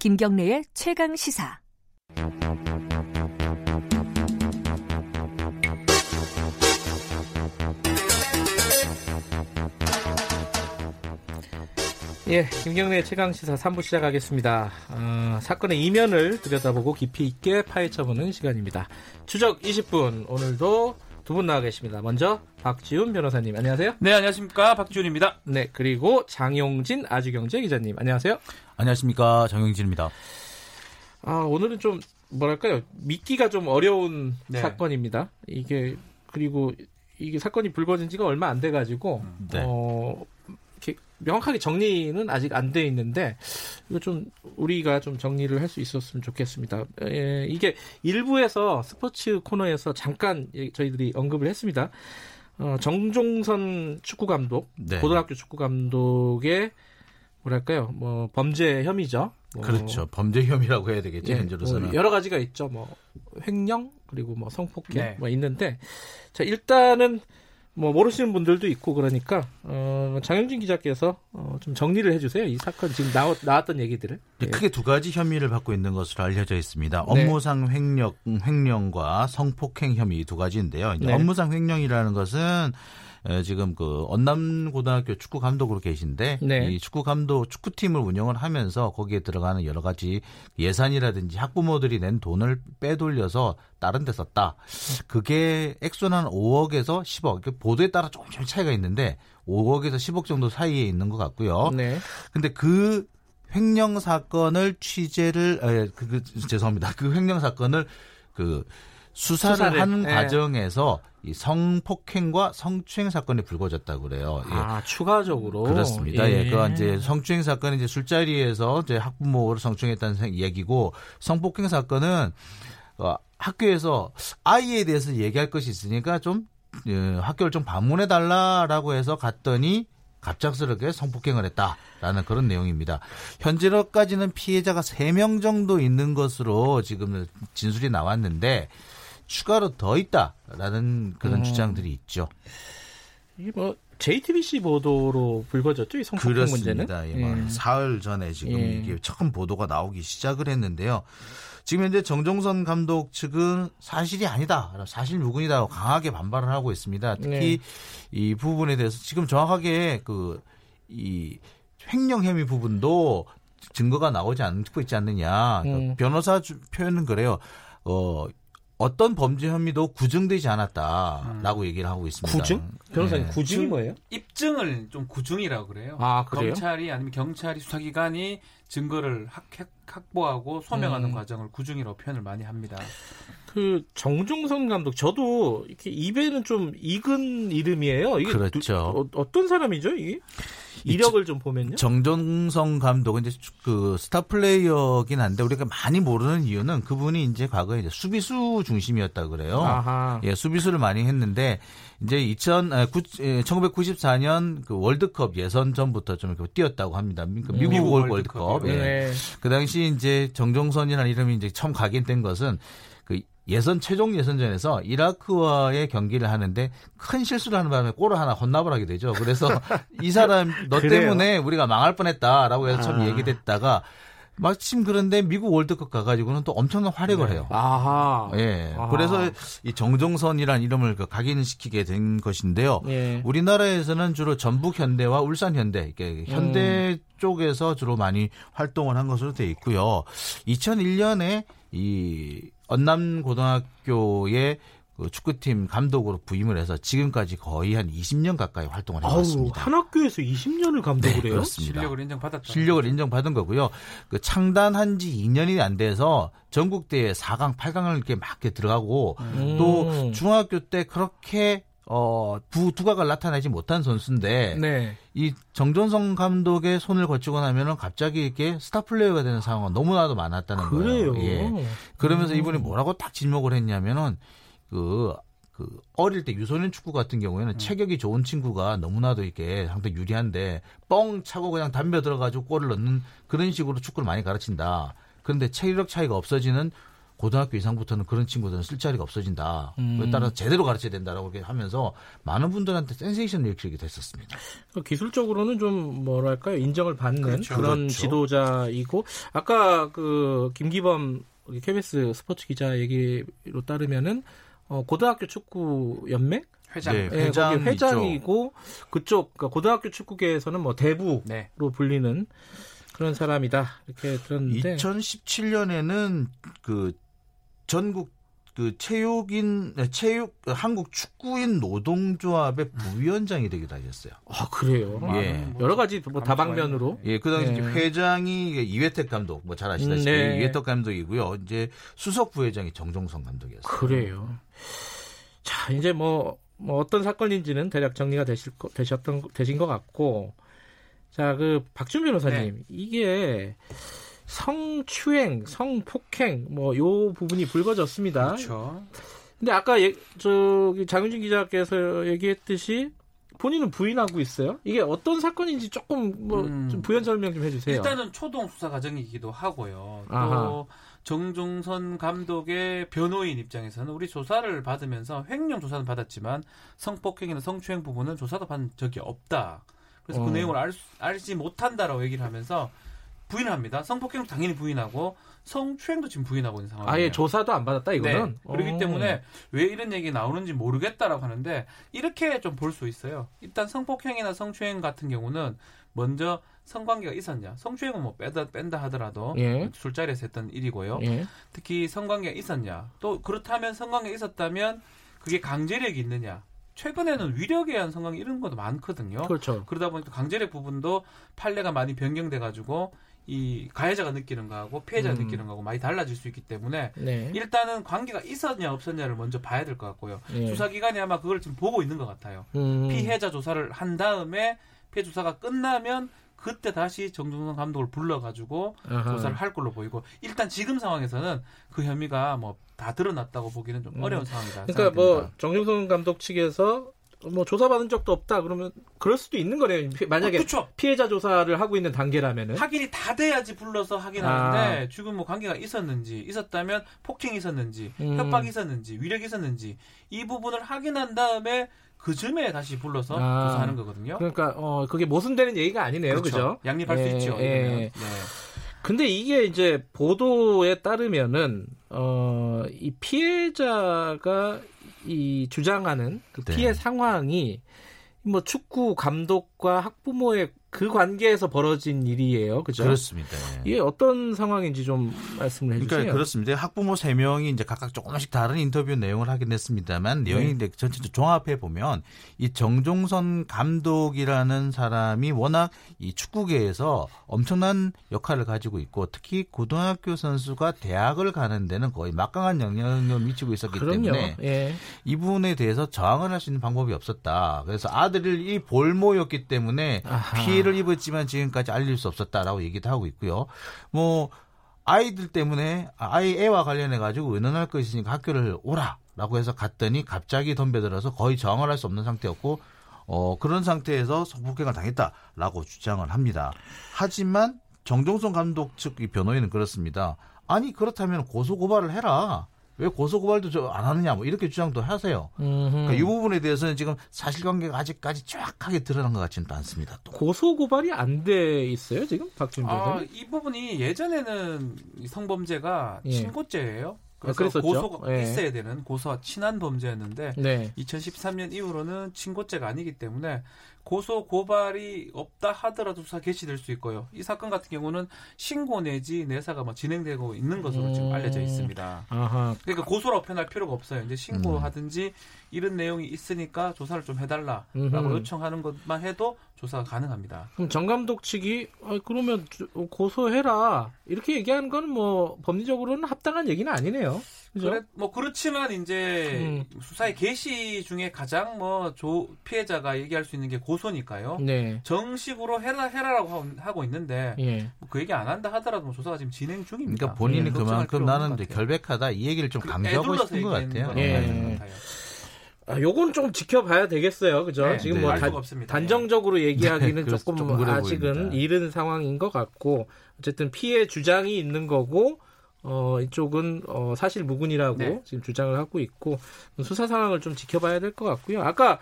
김경래의 최강 시사. 예, 김경래 최강 시사 3부 시작하겠습니다. 어, 사건의 이면을 들여다보고 깊이 있게 파헤쳐보는 시간입니다. 추적 20분 오늘도 두 분 나와 계십니다. 먼저 박지훈 변호사님 안녕하세요. 네, 안녕하십니까 박지훈입니다. 네, 그리고 장용진 아주경제 기자님 안녕하세요. 안녕하십니까 정영진입니다. 아, 오늘은 좀 뭐랄까요 믿기가 좀 어려운 네. 사건입니다. 이게 그리고 이게 사건이 불거진 지가 얼마 안 돼가지고 네. 어, 명확하게 정리는 아직 안 돼 있는데 이거 좀 우리가 좀 정리를 할 수 있었으면 좋겠습니다. 에, 이게 일부에서 스포츠 코너에서 잠깐 예, 저희들이 언급을 했습니다. 어, 정종선 축구 감독, 네. 고등학교 축구 감독의 뭐랄까요, 뭐 범죄 혐의죠. 뭐, 그렇죠. 범죄 혐의라고 해야 되겠죠 예, 현재로서는. 뭐 여러 가지가 있죠. 뭐 횡령 그리고 뭐 성폭행 네. 뭐 있는데 자 일단은 뭐 모르시는 분들도 있고 그러니까 어, 장영진 기자께서 어, 좀 정리를 해주세요. 이 사건 지금 나왔, 나왔던 얘기들을. 네, 예. 크게 두 가지 혐의를 받고 있는 것으로 알려져 있습니다. 네. 업무상 횡령, 횡령과 성폭행 혐의 두 가지인데요. 네. 업무상 횡령이라는 것은 에, 지금 그 언남고등학교 축구 감독으로 계신데 네. 이 축구 감독 축구팀을 운영을 하면서 거기에 들어가는 여러 가지 예산이라든지 학부모들이 낸 돈을 빼돌려서 다른 데 썼다. 그게 액수는 한 5억에서 10억. 그 보도에 따라 조금씩 차이가 있는데 5억에서 10억 정도 사이에 있는 것 같고요. 네. 근데 그 횡령 사건을 취재를 에, 그, 그, 죄송합니다. 그 횡령 사건을 그 수사를, 수사를, 하는 예. 과정에서 이 성폭행과 성추행 사건이 불거졌다고 그래요. 예. 아 추가적으로 그렇습니다. 예. 그 이제 성추행 사건은 이제 술자리에서 이제 학부모를 성추행했다는 생- 얘기고 성폭행 사건은 어, 학교에서 아이에 대해서 얘기할 것이 있으니까 좀 예, 학교를 좀 방문해 달라라고 해서 갔더니 갑작스럽게 성폭행을 했다라는 그런 내용입니다. 현재로까지는 피해자가 3명 정도 있는 것으로 지금 진술이 나왔는데 추가로 더 있다라는 그런 음. 주장들이 있죠. 이게 뭐 JTBC 보도로 불거졌죠 이 성폭행 문제는. 그렇습니다. 예, 뭐 사흘 전에 지금 예. 이게 처음 보도가 나오기 시작을 했는데요. 지금 현재 정종선 감독 측은 사실이 아니다, 사실 유근이다 강하게 반발을 하고 있습니다. 특히 네. 이 부분에 대해서 지금 정확하게 그 이 횡령 혐의 부분도 증거가 나오지 않고 있지 않느냐. 음. 변호사 주- 표현은 그래요. 어 어떤 범죄 혐의도 구증되지 않았다라고 얘기를 하고 있습니다. 구증? 변호사님 네. 구증이 뭐예요? 입증을 좀 구중이라고 그래요. 아 그래요? 검찰이 아니면 경찰이 수사기관이 증거를 확, 확보하고 소명하는 음. 과정을 구중이라고 표현을 많이 합니다. 그 정종선 감독 저도 이렇게 입에는 좀 익은 이름이에요. 이게 그렇죠. 누- 어, 떤 사람이죠? 이게 이력을 좀 보면요. 정종성 감독은 이제 그 스타 플레이어긴 한데 우리가 많이 모르는 이유는 그분이 이제 과거에 이제 수비수 중심이었다 그래요. 아하. 예, 수비수를 많이 했는데 이제 2000 아, 구- 예, 1994년 그 월드컵 예선 전부터 좀 이렇게 뛰었다고 합니다. 그 미국, 미국 월- 월드컵. 월드컵. 예. 네. 그 당시 이제 정종선이라는 이름이 이제 처음 각인된 것은 그 예선 최종 예선전에서 이라크와의 경기를 하는데 큰 실수를 하는 바람에 골을 하나 혼납을 하게 되죠. 그래서 이 사람 너? 때문에 우리가 망할 뻔했다라고 해서 처음 아. 얘기됐다가 마침 그런데 미국 월드컵 가가지고는 또 엄청난 활약을 네. 해요. 아하. 예. 아. 그래서 이 정종선이라는 이름을 그 각인시키게 된 것인데요. 예. 우리나라에서는 주로 전북 현대와 울산 현대, 이렇게 현대 음. 쪽에서 주로 많이 활동을 한 것으로 돼 있고요. 2001년에 이 언남 고등학교의 그 축구팀 감독으로 부임을 해서 지금까지 거의 한 20년 가까이 활동을 해왔습니다. 한 학교에서 20년을 감독을 해요? 그렇습니다. 실력을 인정받았다. 실력을 인정받은 거고요. 그 창단한 지 2년이 안 돼서 전국대회 4강, 8강을 이렇게 막 이렇게 들어가고 음. 또 중학교 때 그렇게 어, 두, 두각을 나타내지 못한 선수인데 네. 이 정전성 감독의 손을 거치고 나면은 갑자기 이렇게 스타 플레이어가 되는 상황은 너무나도 많았다는 그래요. 거예요. 예. 그러면서 음. 이분이 뭐라고 딱 지목을 했냐면은 그, 그 어릴 때 유소년 축구 같은 음. 경우에는 체격이 좋은 친구가 너무나도 이렇게 상당히 유리한데 뻥 차고 그냥 담벼 들어가지고 골을 넣는 그런 식으로 축구를 많이 가르친다. 그런데 체력 차이가 없어지는 고등학교 이상부터는 그런 친구들은 쓸 자리가 없어진다. 음. 그에 따라서 제대로 가르쳐야 된다라고 이렇게 하면서 많은 분들한테 센세이션을 일으키게 됐었습니다. 그 기술적으로는 좀 뭐랄까요 인정을 받는 그렇죠. 그런 그렇죠. 지도자이고 아까 그 김기범 KBS 스포츠 기자 얘기로 따르면은 어, 고등학교 축구 연맹 회장. 네. 예, 회장 거기 회장이고 그쪽 그러니까 고등학교 축구계에서는 뭐 대부로 네. 불리는 그런 사람이다 이렇게 들었는데 2017년에는 그 전국 그 체육인 체육 한국 축구인 노동조합의 부위원장이 되기도 하셨어요. 아 그래요. 예. 뭐 여러 가지 뭐 다방면으로. 예, 그 당시 네. 회장이 이회택 감독, 뭐 잘 아시다시피 음, 네. 이회택 감독이고요. 이제 수석 부회장이 정종성 감독이었어요. 그래요. 자 이제 뭐, 뭐 어떤 사건인지는 대략 정리가 되실 거, 되셨던 되신 것 같고 자 그 박준 변호사님 네. 이게 성추행, 성폭행 뭐 요 부분이 불거졌습니다. 그렇죠. 근데 아까 예, 저기 장윤진 기자께서 얘기했듯이 본인은 부인하고 있어요. 이게 어떤 사건인지 조금 뭐 음. 좀 부연 설명 좀 해주세요. 일단은 초동 수사 과정이기도 하고요. 아하. 또 정종선 감독의 변호인 입장에서는 우리 조사를 받으면서 횡령 조사는 받았지만 성폭행이나 성추행 부분은 조사도 받은 적이 없다. 그래서 어. 그 내용을 알, 수- 알지 못한다라고 얘기를 하면서 부인합니다. 성폭행도 당연히 부인하고 성추행도 지금 부인하고 있는 상황이에요. 아예 조사도 안 받았다 이거는. 네. 그렇기 어. 때문에 왜 이런 얘기 나오는지 모르겠다라고 하는데 이렇게 좀 볼 수 있어요. 일단 성폭행이나 성추행 같은 경우는 먼저 성관계가 있었냐. 성추행은 뭐 빼다 뺀다 하더라도 예. 술자리에서 했던 일이고요. 예. 특히 성관계가 있었냐. 또 그렇다면 성관계가 있었다면 그게 강제력이 있느냐. 최근에는 위력에 의한 성관계 이런 것도 많거든요. 그렇죠. 그러다 보니까 강제력 부분도 판례가 많이 변경돼 가지고 이 가해자가 느끼는 거하고 피해자가 음. 느끼는 거하고 많이 달라질 수 있기 때문에 네. 일단은 관계가 있었냐 없었냐를 먼저 봐야 될 것 같고요. 예. 수사기관이 아마 그걸 지금 보고 있는 것 같아요. 음. 피해자 조사를 한 다음에 피해 조사가 끝나면 그때 다시 정종선 감독을 불러가지고 아하. 조사를 할 걸로 보이고 일단 지금 상황에서는 그 혐의가 뭐 다 드러났다고 보기는 좀 음. 어려운 상황이다. 그러니까 뭐 생각됩니다. 정종선 감독 측에서 뭐 조사받은 적도 없다 그러면 그럴 수도 있는 거네요. 피- 만약에 어, 그쵸. 피해자 조사를 하고 있는 단계라면은 확인이 다 돼야지 불러서 아. 확인하는데 지금 뭐 관계가 있었는지 있었다면 폭행이 있었는지 음. 협박이 있었는지 위력이 있었는지 이 부분을 확인한 다음에 그 즈음에 다시 불러서 아. 조사하는 거거든요. 그러니까 어 그게 모순되는 얘기가 아니네요. 그죠 양립할 수 예, 있죠. 예. 네. 근데 이게 이제 보도에 따르면은 어 이 피해자가 이 주장하는 그 네. 피해 상황이 뭐 축구 감독과 학부모의 그 관계에서 벌어진 일이에요. 그죠? 그렇습니다. 예. 이게 어떤 상황인지 좀 말씀을 해주세요. 그러니까 그렇습니다. 학부모 세 명이 이제 각각 조금씩 다른 인터뷰 내용을 하긴 했습니다만 내용이 네. 전체적으로 종합해 보면 이 정종선 감독이라는 사람이 워낙 이 축구계에서 엄청난 역할을 가지고 있고 특히 고등학교 선수가 대학을 가는 데는 거의 막강한 영향을 미치고 있었기 그럼요. 때문에 예. 이분에 대해서 저항을 할 수 있는 방법이 없었다. 그래서 아들이 볼모였기 때문에 아하. 피해를 입었지만 지금까지 알릴 수 없었다라고 얘기도 하고 있고요. 뭐 아이들 때문에 아이 애와 관련해 가지고 의논할 것이 있으니까 학교를 오라라고 해서 갔더니 갑자기 덤벼들어서 거의 저항을 할 수 없는 상태였고 어 그런 상태에서 성폭행을 당했다라고 주장을 합니다. 하지만 정종선 감독 측 이 변호인은 그렇습니다. 아니 그렇다면 고소 고발을 해라. 왜 고소 고발도 저안 하느냐 뭐 이렇게 주장도 하세요. 그러니까 이 부분에 대해서는 지금 사실관계가 아직까지 정확하게 드러난 것 같지는 또 않습니다. 또. 고소 고발이 안 돼 있어요 지금 박준 아? 이 부분이 예전에는 이 성범죄가 예. 친고죄예요. 그래서. 고소가 예. 있어야 되는 고소와 친한 범죄였는데 네. 2013년 이후로는 친고죄가 아니기 때문에 고소 고발이 없다 하더라도 수사 개시될 수 있고요. 이 사건 같은 경우는 신고 내지 내사가 뭐 진행되고 있는 것으로 지금 음. 알려져 있습니다. 아하. 그러니까 고소라고 표현할 필요가 없어요. 이제 신고하든지 이런 내용이 있으니까 조사를 좀 해달라라고 음흠. 요청하는 것만 해도 조사가 가능합니다. 그럼 정 감독 측이 아, 그러면 주- 고소해라 이렇게 얘기하는 건 뭐 법리적으로는 합당한 얘기는 아니네요. 그죠? 그래, 뭐 그렇지만 이제 음. 수사의 개시 중에 가장 뭐 조, 피해자가 얘기할 수 있는 게 고소니까요. 네. 정식으로 해라 해라라고 하고- 있는데 예. 뭐 그 얘기 안 한다 하더라도 뭐 조사가 지금 진행 중입니다. 그러니까 본인이 예, 그만큼 나는 것 이제. 결백하다 이 얘기를 좀그 강조하고 싶은 것 같아요. 건 예. 것 같아요. 아, 요건 좀 지켜봐야 되겠어요. 그죠? 네, 지금 네. 뭐알 단. 단정적으로 얘기하기는 네, 조금 좀 아직은 보입니다. 이른 상황인 것 같고 어쨌든 피해 주장이 있는 거고 어, 이쪽은 어, 사실 무근이라고 네. 지금 주장을 하고 있고 수사 상황을 좀 지켜봐야 될 것 같고요. 아까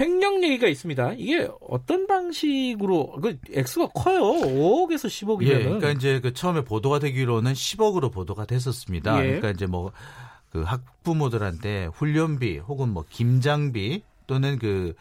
횡령 얘기가 있습니다. 이게 어떤 방식으로 그 액수가 커요. 5억에서 10억이면 예, 그러니까 이제 그 처음에 보도가 되기로는 10억으로 보도가 됐었습니다. 예. 그러니까 이제 뭐 그 학부모들한테 훈련비 혹은 뭐 김장비 또는 그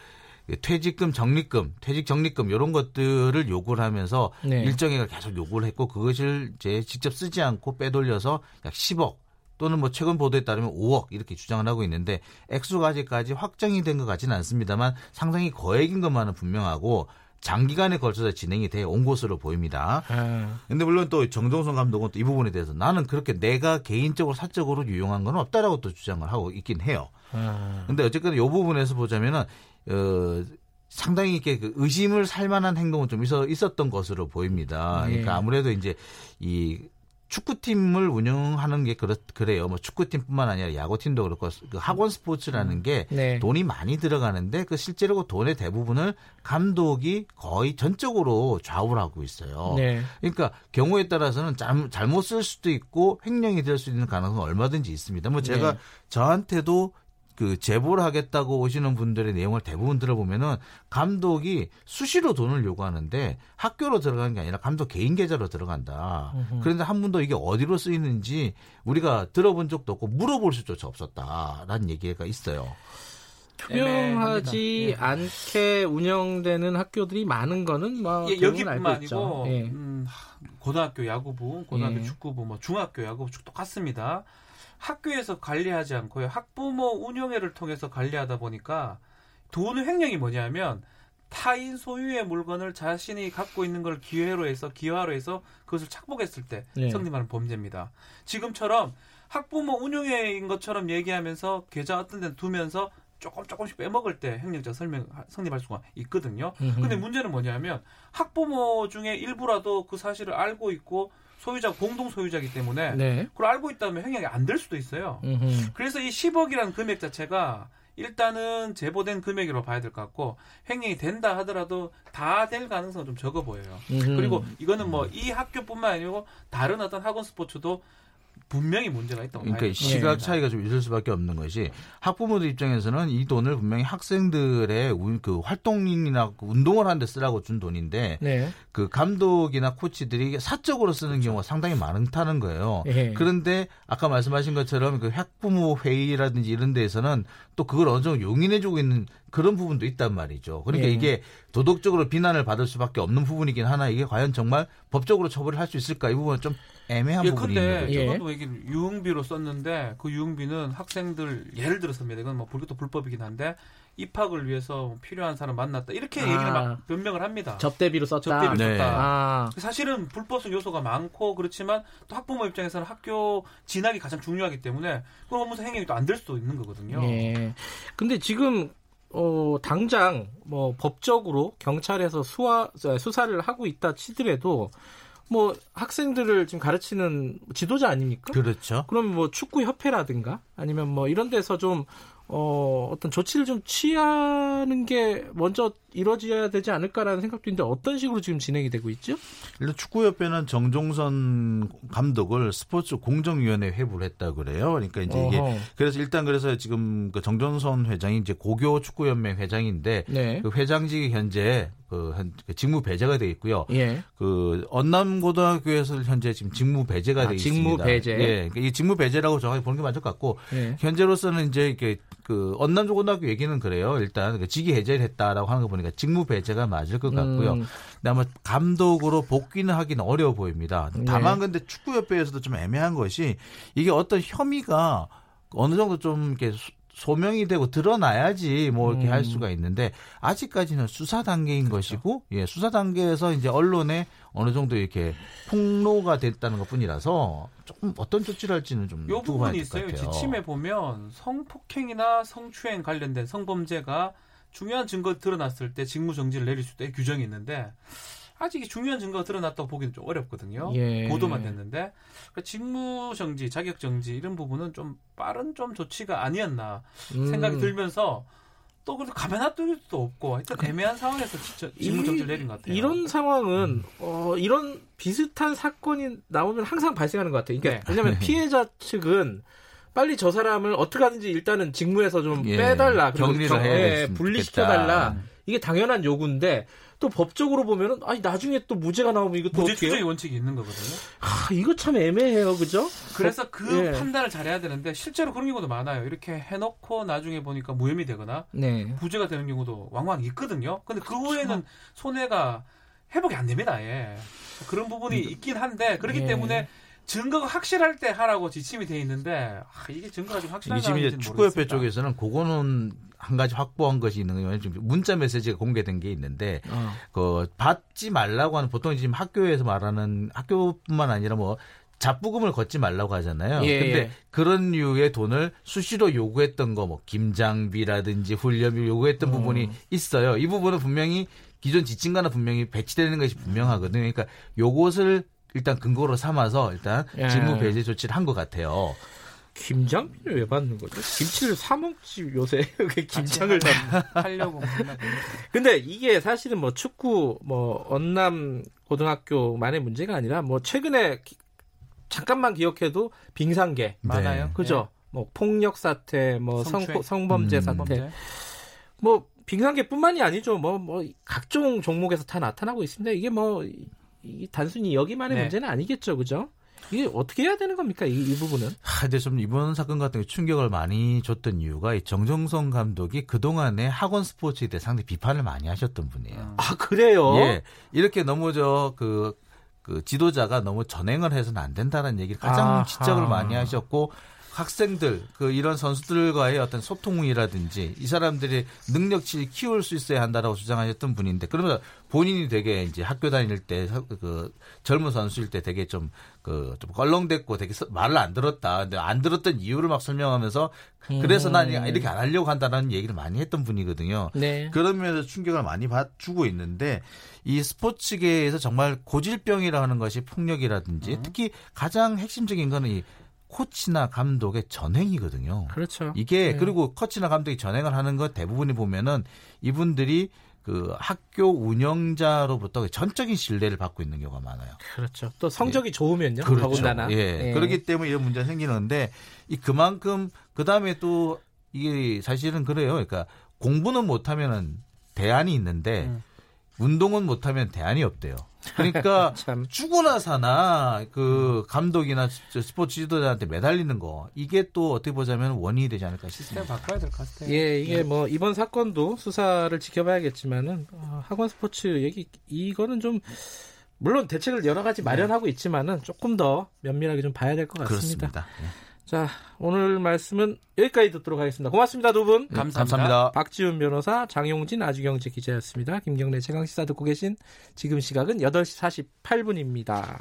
퇴직금, 적립금, 퇴직 적립금 이런 것들을 요구를 하면서 네. 일정액을 계속 요구를 했고 그것을 이제 직접 쓰지 않고 빼돌려서 약 10억 또는 뭐 최근 보도에 따르면 5억 이렇게 주장을 하고 있는데 액수가 아직까지 확정이 된 것 같지는 않습니다만 상당히 거액인 것만은 분명하고 장기간에 걸쳐서 진행이 돼 온 것으로 보입니다. 아, 근데 물론 또 정종선 감독은 또 이 부분에 대해서 나는 그렇게 내가 개인적으로 사적으로 유용한 건 없다라고 또 주장을 하고 있긴 해요. 아. 근데 어쨌든 이 부분에서 보자면은 어 상당히 이렇게 그 의심을 살 만한 행동은 좀 있어, 있었던 것으로 보입니다. 네. 그러니까 아무래도 이제 이 축구팀을 운영하는 게 그렇, 그래요. 뭐 축구팀뿐만 아니라 야구팀도 그렇고 그 학원 스포츠라는 게 네. 돈이 많이 들어가는데 그 실제로 그 돈의 대부분을 감독이 거의 전적으로 좌우를 하고 있어요. 네. 그러니까 경우에 따라서는 잘, 잘못 쓸 수도 있고 횡령이 될 수 있는 가능성은 얼마든지 있습니다. 뭐 제가 네. 저한테도 그 제보를 하겠다고 오시는 분들의 내용을 대부분 들어보면은 감독이 수시로 돈을 요구하는데 학교로 들어가는 게 아니라 감독 개인 계좌로 들어간다. 그런데 한 분도 이게 어디로 쓰이는지 우리가 들어본 적도 없고 물어볼 수조차 없었다라는 얘기가 있어요. 투명하지 애매합니다. 않게 운영되는 학교들이 많은 거는 뭐 예, 여기뿐만. 아니고 예. 음, 하, 고등학교 야구부, 고등학교 예. 축구부, 뭐 중학교 야구부 똑같습니다. 학교에서 관리하지 않고요. 학부모 운영회를 통해서 관리하다 보니까 돈 횡령이 뭐냐면 타인 소유의 물건을 자신이 갖고 있는 걸 기회로 해서 기화로 해서 그것을 착복했을 때 네. 성립하는 범죄입니다. 지금처럼 학부모 운영회인 것처럼 얘기하면서 계좌 어떤 데 두면서 조금 조금씩 빼먹을 때 횡령죄 설명 성립할 수가 있거든요. 음흠. 근데 문제는 뭐냐면 학부모 중에 일부라도 그 사실을 알고 있고 소유자 공동 소유자이기 때문에 네. 그걸 알고 있다면 횡령이 안 될 수도 있어요. 음흠. 그래서 이 10억이라는 금액 자체가 일단은 제보된 금액으로 봐야 될 것 같고 횡령이 된다 하더라도 다 될 가능성은 좀 적어 보여요. 음흠. 그리고 이거는 뭐 이 학교뿐만 아니고 다른 어떤 학원 스포츠도 분명히 문제가 있다고 봐야 그러니까 돼요. 시각 차이가 좀 있을 수밖에 없는 것이 학부모들 입장에서는 이 돈을 분명히 학생들의 운- 그 활동이나 그 운동을 하는데 쓰라고 준 돈인데 네. 그 감독이나 코치들이 사적으로 쓰는 경우가 상당히 많다는 거예요. 예. 그런데 아까 말씀하신 것처럼 그 학부모 회의라든지 이런 데에서는 또 그걸 어느 정도 용인해주고 있는 그런 부분도 있단 말이죠. 그러니까 예. 이게 도덕적으로 비난을 받을 수밖에 없는 부분이긴 하나 이게 과연 정말 법적으로 처벌을 할 수 있을까 이 부분은 좀 애매한 예, 부분이 근데 있는 거죠. 예. 저도 이게 유흥비로 썼는데 그 유흥비는 학생들 예를 들어서입니다. 이건 뭐 불교도 불법이긴 한데 입학을 위해서 필요한 사람 만났다 이렇게 아. 얘기를 막 변명을 합니다. 접대비로 썼다. 접대비로 네. 썼다. 아. 사실은 불법성 요소가 많고 그렇지만 또 학부모 입장에서는 학교 진학이 가장 중요하기 때문에 그런 업무상 행위가 또 안 될 수도 있는 거거든요. 예. 근데 지금 어 당장 뭐 법적으로 경찰에서 수화 수사를 하고 있다 치더라도 뭐 학생들을 지금 가르치는 지도자 아닙니까? 그렇죠. 그럼 뭐 축구 협회라든가 아니면 뭐 이런 데서 좀 어, 어떤 조치를 좀 취하는 게 먼저 이루어져야 되지 않을까라는 생각도 있는데 어떤 식으로 지금 진행이 되고 있죠? 일단 축구협회는 정종선 감독을 스포츠 공정위원회 회부를 했다 그래요. 그러니까 이제 이게 어허. 그래서 일단 그래서 지금 그 정종선 회장이 이제 고교 축구연맹 회장인데 네. 그 회장직이 현재 그 현- 그 직무 배제가 돼 있고요. 예. 그 언남고등학교에서 현재 지금 직무 배제가 아, 돼 직무 있습니다. 배제. 예, 그러니까 이 직무 배제라고 정확히 보는 게 맞을 것 같고 예. 현재로서는 이제 이렇게 그 언남고등학교 얘기는 그래요. 일단 그 직위 해제를 했다라고 하는 거 보니까 직무 배제가 맞을 것 같고요. 음. 아마 감독으로 복귀는 하기는 어려워 보입니다. 네. 다만 근데 축구협회에서도 좀 애매한 것이 이게 어떤 혐의가 어느 정도 좀 이렇게 소- 소명이 되고 드러나야지 뭐 이렇게 음. 할 수가 있는데 아직까지는 수사 단계인 것이고 예 수사 단계에서 이제 언론에 어느 정도 이렇게 폭로가 됐다는 것뿐이라서 조금 어떤 조치를 할지는 좀 요 부분이 있어요. 같아요. 지침에 보면 성폭행이나 성추행 관련된 성범죄가 중요한 증거 드러났을 때 직무 정지를 내릴 수 있다 규정이 있는데 아직 이 중요한 증거가 드러났다고 보기는 좀 어렵거든요. 예. 보도만 됐는데 그러니까 직무 정지, 자격 정지 이런 부분은 좀 빠른 좀 조치가 아니었나 음. 생각이 들면서 또 그래서 가면 놔둘 수도 없고 하여튼 애매한 상황에서 진짜 직무 정지를 내린 것 같아요. 이런 상황은 어, 이런 비슷한 사건이 나오면 항상 발생하는 것 같아요. 그러니까 네. 왜냐하면 피해자 측은 빨리 저 사람을 어떻게 하든지 일단은 직무에서 좀 예, 빼달라, 그리고 격리를 경- 해야 예, 분리시켜달라. 좋겠다. 이게 당연한 요구인데 또 법적으로 보면은 아니 나중에 또 무죄가 나오면 이거 또 무죄 해요? 원칙이 있는 거거든요. 아, 이거 참 애매해요, 그죠? 그래서 그 예. 판단을 잘해야 되는데 실제로 그런 경우도 많아요. 이렇게 해놓고 나중에 보니까 무혐의 되거나 네. 부재가 되는 경우도 왕왕 있거든요. 근데 그 후에는 손해가 회복이 안 됩니다. 아예. 그런 부분이 있긴 한데 그렇기 예. 때문에 증거가 확실할 때 하라고 지침이 돼 있는데 아, 이게 증거가 좀 이게 확실한지 지금 이제. 축구협회 쪽에서는 그거는 한 가지 확보한 것이 있는 거예요. 지금 문자 메시지가 공개된 게 있는데 어. 그 받지 말라고 하는 보통 지금 학교에서 말하는 학교뿐만 아니라 뭐 잡부금을 걷지 말라고 하잖아요. 예, 근데 예. 그런 류의 돈을 수시로 요구했던 거 뭐 김장비라든지 훈련비 요구했던 음. 부분이 있어요. 이 부분은 분명히 기존 지침과는 분명히 배치되는 것이 분명하거든요. 그러니까 요것을 일단 근거로 삼아서 일단 예. 직무 배제 조치를 한 것 같아요. 김장비를 왜 받는 거죠? 김치를 사 먹지 요새 왜 김장을 다 하려고 근데 이게 사실은 뭐 축구 뭐 언남 고등학교만의 문제가 아니라 뭐 최근에 기- 잠깐만 기억해도 빙상계 많아요. 네. 그죠? 뭐 폭력 사태, 뭐 성, 성추행. 성 범죄 음. 사태, 범죄. 뭐 빙상계뿐만이 아니죠. 뭐뭐 각종 종목에서 다 나타나고 있습니다. 이게 뭐 이, 단순히 여기만의 네. 문제는 아니겠죠, 그죠? 이게 어떻게 해야 되는 겁니까? 이, 이 부분은? 하, 근데 좀 이번 사건 같은 게 충격을 많이 줬던 이유가 이 정정성 감독이 그 동안에 학원 스포츠에 대해 상당히 비판을 많이 하셨던 분이에요. 아 그래요? 예. 이렇게 너무 저, 그, 그 지도자가 너무 전행을 해서는 안 된다는 얘기를 가장 아하. 지적을 많이 하셨고 학생들 그 이런 선수들과의 어떤 소통이라든지 이 사람들이 능력치를 키울 수 있어야 한다라고 주장하셨던 분인데 그러면 본인이 되게 이제 학교 다닐 때 그 젊은 선수일 때 되게 좀그좀 껄렁댔고 되게 서- 말을 안 들었다. 근데 안 들었던 이유를 막 설명하면서 그래서 난 이렇게 안 하려고 한다라는 얘기를 많이 했던 분이거든요. 네. 그런 면에서 충격을 많이 받, 주고 있는데 이 스포츠계에서 정말 고질병이라 하는 것이 폭력이라든지 음. 특히 가장 핵심적인 거는 이 코치나 감독의 전행이거든요. 그렇죠. 이게 네. 그리고 코치나 감독이 전행을 하는 것 대부분이 보면은 이분들이 그 학교 운영자로부터 전적인 신뢰를 받고 있는 경우가 많아요. 그렇죠. 또 성적이 좋으면요. 그렇죠. 더군다나. 예. 그렇기 때문에 이런 문제가 생기는데 이 그만큼 그 다음에 또 이게 사실은 그래요. 그러니까 공부는 못하면은 대안이 있는데 음. 운동은 못하면 대안이 없대요. 그러니까 참. 죽으나 사나 그 감독이나 저 스포츠 지도자한테 매달리는 거 이게 또 어떻게 보자면 원인이 되지 않을까 시스템 싶습니다. 바꿔야 될 것 같아요. 예, 이게 뭐 이번 사건도 수사를 지켜봐야겠지만은 어, 학원 스포츠 얘기 이거는 좀 물론 대책을 여러 가지 마련하고 있지만은 조금 더 면밀하게 좀 봐야 될 것 같습니다. 그렇습니다. 예. 자, 오늘 말씀은 여기까지 듣도록 하겠습니다. 고맙습니다, 두 분. 예, 감사합니다. 감사합니다. 박지훈 변호사, 장용진 아주경제 기자였습니다. 김경래 최강 시사 듣고 계신 지금 시각은 8시 48분입니다.